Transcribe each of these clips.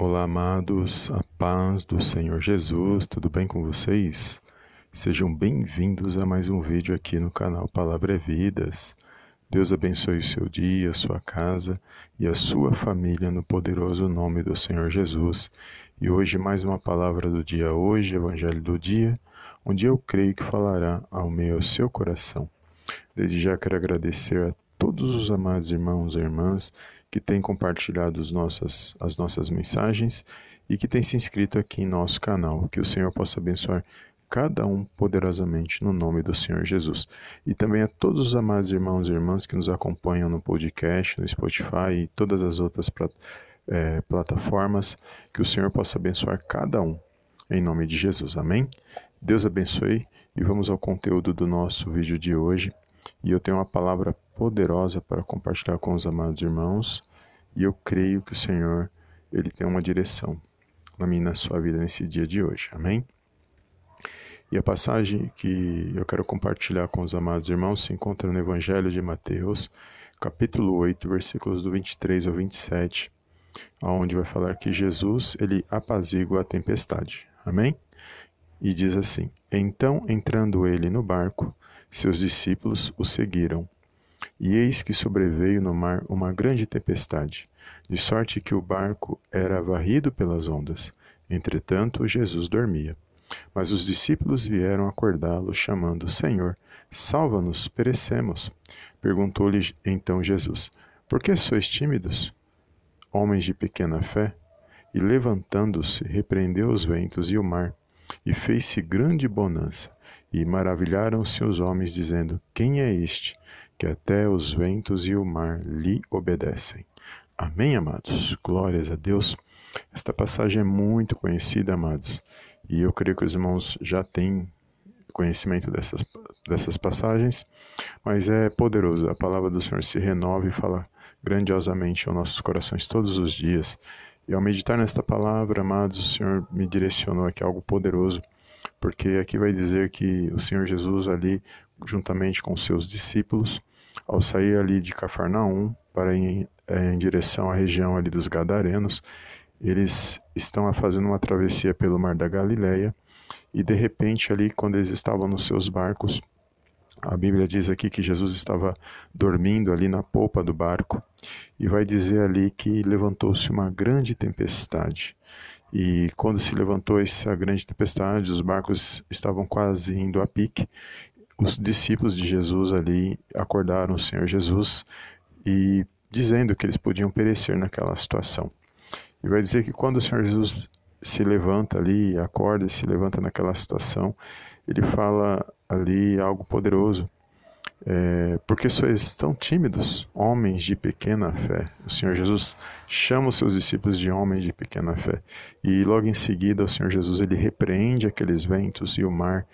Olá, amados, a paz do Senhor Jesus, tudo bem com vocês? Sejam bem-vindos a mais um vídeo aqui no canal Palavra é Vidas. Deus abençoe o seu dia, a sua casa e a sua família no poderoso nome do Senhor Jesus. E hoje mais uma palavra do dia hoje, Evangelho do dia, onde eu creio que falará ao meio ao seu coração. Desde já quero agradecer a todos os amados irmãos e irmãs que têm compartilhado as nossas, as nossas mensagens e que têm se inscrito aqui em nosso canal. Que o Senhor possa abençoar cada um poderosamente no nome do Senhor Jesus. E também a todos os amados irmãos e irmãs que nos acompanham no podcast, no Spotify e todas as outras é, plataformas, que o Senhor possa abençoar cada um, em nome de Jesus. Amém? Deus abençoe e vamos ao conteúdo do nosso vídeo de hoje. E eu tenho uma palavra poderosa para compartilhar com os amados irmãos, e eu creio que o Senhor ele tem uma direção na minha na sua vida nesse dia de hoje. Amém? E a passagem que eu quero compartilhar com os amados irmãos se encontra no Evangelho de Mateus, capítulo 8, versículos do 23 ao 27, onde vai falar que Jesus ele apazigua a tempestade. Amém? E diz assim: Então, entrando ele no barco, seus discípulos o seguiram. E eis que sobreveio no mar uma grande tempestade, de sorte que o barco era varrido pelas ondas. Entretanto, Jesus dormia. Mas os discípulos vieram acordá-lo, chamando: Senhor, salva-nos, perecemos. Perguntou-lhe então Jesus: Por que sois tímidos, homens de pequena fé? E levantando-se, repreendeu os ventos e o mar, e fez-se grande bonança. E maravilharam-se os homens, dizendo: Quem é este, que até os ventos e o mar lhe obedecem? Amém, amados? Glórias a Deus. Esta passagem é muito conhecida, amados, e eu creio que os irmãos já têm conhecimento dessas, dessas passagens, mas é poderoso. A palavra do Senhor se renova e fala grandiosamente aos nossos corações todos os dias. E ao meditar nesta palavra, amados, o Senhor me direcionou aqui algo poderoso porque aqui vai dizer que o Senhor Jesus ali, juntamente com seus discípulos, ao sair ali de Cafarnaum para ir em direção à região ali dos Gadarenos, eles estão fazendo uma travessia pelo Mar da Galileia e de repente ali quando eles estavam nos seus barcos, a Bíblia diz aqui que Jesus estava dormindo ali na polpa do barco e vai dizer ali que levantou-se uma grande tempestade e quando se levantou essa grande tempestade, os barcos estavam quase indo a pique. Os discípulos de Jesus ali acordaram o Senhor Jesus e dizendo que eles podiam perecer naquela situação. E vai dizer que quando o Senhor Jesus se levanta ali, acorda e se levanta naquela situação, ele fala ali algo poderoso. É, porque sois tão tímidos, homens de pequena fé. O Senhor Jesus chama os seus discípulos de homens de pequena fé. E logo em seguida, o Senhor Jesus ele repreende aqueles ventos e o mar,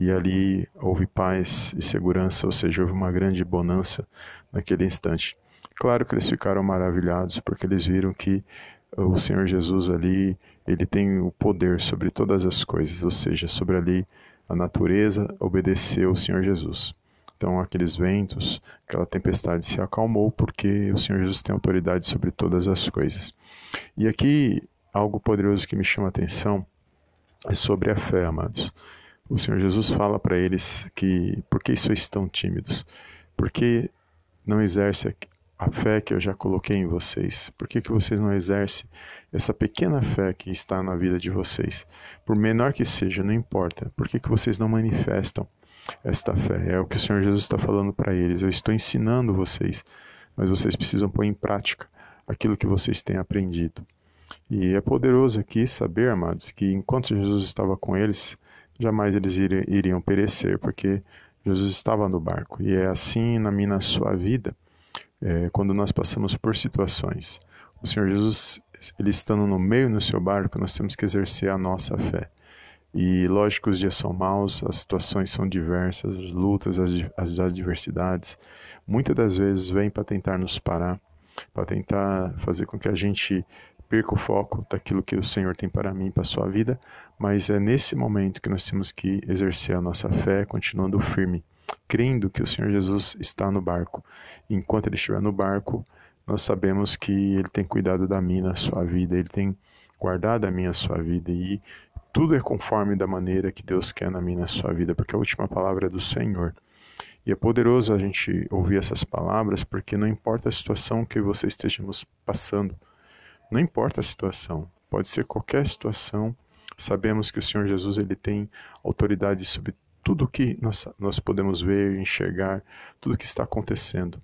e ali houve paz e segurança, ou seja, houve uma grande bonança naquele instante. Claro que eles ficaram maravilhados, porque eles viram que o Senhor Jesus ali, ele tem o poder sobre todas as coisas, ou seja, sobre ali a natureza obedeceu o Senhor Jesus. Então, aqueles ventos, aquela tempestade se acalmou porque o Senhor Jesus tem autoridade sobre todas as coisas. E aqui, algo poderoso que me chama a atenção é sobre a fé, amados. O Senhor Jesus fala para eles que por que sois tão tímidos? Porque não exerce a fé que eu já coloquei em vocês? Por que, que vocês não exercem essa pequena fé que está na vida de vocês? Por menor que seja, não importa. Por que, que vocês não manifestam esta fé. É o que o Senhor Jesus está falando para eles. Eu estou ensinando vocês, mas vocês precisam pôr em prática aquilo que vocês têm aprendido. E é poderoso aqui saber, amados, que enquanto Jesus estava com eles, jamais eles iriam perecer, porque Jesus estava no barco. E é assim na minha na sua vida, é, quando nós passamos por situações. O Senhor Jesus Ele estando no meio no seu barco, nós temos que exercer a nossa fé. E lógico, os dias são maus, as situações são diversas, as lutas, as, as adversidades, muitas das vezes vêm para tentar nos parar, para tentar fazer com que a gente perca o foco daquilo que o Senhor tem para mim, para a sua vida, mas é nesse momento que nós temos que exercer a nossa fé, continuando firme, crendo que o Senhor Jesus está no barco. Enquanto ele estiver no barco, nós sabemos que ele tem cuidado da minha, sua vida, ele tem guardado a minha, sua vida e tudo é conforme da maneira que Deus quer na minha, na sua vida, porque a última palavra é do Senhor. E é poderoso a gente ouvir essas palavras, porque não importa a situação que você estejamos passando, não importa a situação, pode ser qualquer situação. Sabemos que o Senhor Jesus ele tem autoridade sobre tudo que nós, nós podemos ver, enxergar, tudo que está acontecendo.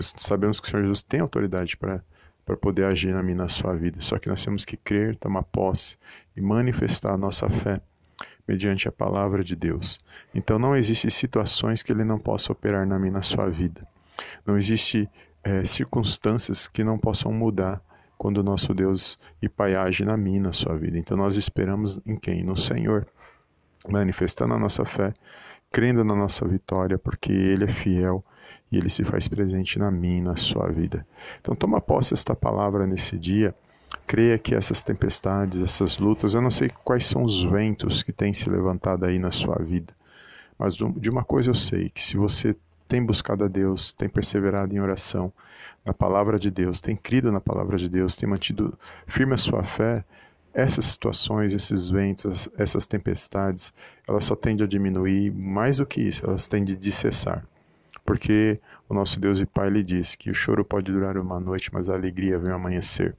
Sabemos que o Senhor Jesus tem autoridade para para poder agir na minha na sua vida. Só que nós temos que crer, tomar posse e manifestar a nossa fé mediante a palavra de Deus. Então não existem situações que ele não possa operar na minha na sua vida. Não existe é, circunstâncias que não possam mudar quando o nosso Deus e Pai age na minha, na sua vida. Então nós esperamos em quem? No Senhor, manifestando a nossa fé, crendo na nossa vitória, porque Ele é fiel e Ele se faz presente na minha, na sua vida. Então toma posse esta palavra nesse dia. Creia que essas tempestades, essas lutas, eu não sei quais são os ventos que têm se levantado aí na sua vida, mas de uma coisa eu sei, que se você tem buscado a Deus, tem perseverado em oração, na palavra de Deus, tem crido na palavra de Deus, tem mantido firme a sua fé, essas situações, esses ventos, essas tempestades, elas só tendem a diminuir, mais do que isso, elas tendem a cessar. Porque o nosso Deus e Pai lhe diz que o choro pode durar uma noite, mas a alegria vem amanhecer.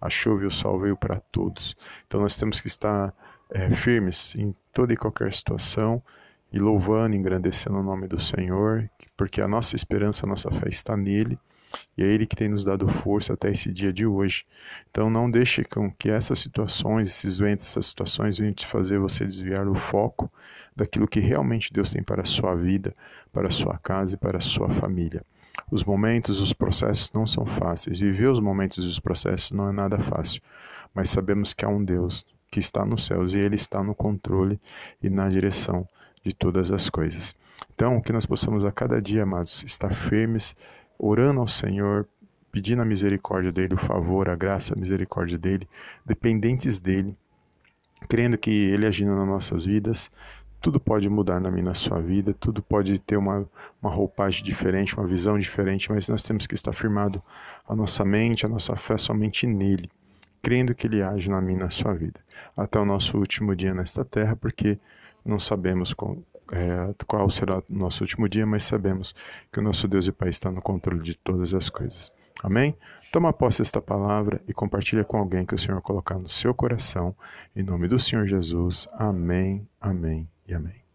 A chuva e o sol veio para todos. Então nós temos que estar é, firmes em toda e qualquer situação e louvando, engrandecendo o nome do Senhor, porque a nossa esperança, a nossa fé está nele e é Ele que tem nos dado força até esse dia de hoje. Então não deixe com que essas situações, esses ventos, essas situações venham te fazer você desviar o foco daquilo que realmente Deus tem para a sua vida, para a sua casa e para a sua família. Os momentos, os processos não são fáceis. Viver os momentos e os processos não é nada fácil. Mas sabemos que há um Deus que está nos céus e Ele está no controle e na direção de todas as coisas. Então, que nós possamos a cada dia, amados, estar firmes orando ao Senhor, pedindo a misericórdia dele, o favor, a graça, a misericórdia dele, dependentes dele, crendo que ele agindo nas nossas vidas, tudo pode mudar na minha na sua vida, tudo pode ter uma, uma roupagem diferente, uma visão diferente, mas nós temos que estar firmado a nossa mente, a nossa fé somente nele, crendo que ele age na minha na sua vida, até o nosso último dia nesta terra, porque não sabemos é, qual será o nosso último dia, mas sabemos que o nosso Deus e Pai está no controle de todas as coisas. Amém? Toma posse desta palavra e compartilha com alguém que o Senhor colocar no seu coração. Em nome do Senhor Jesus. Amém, amém e amém.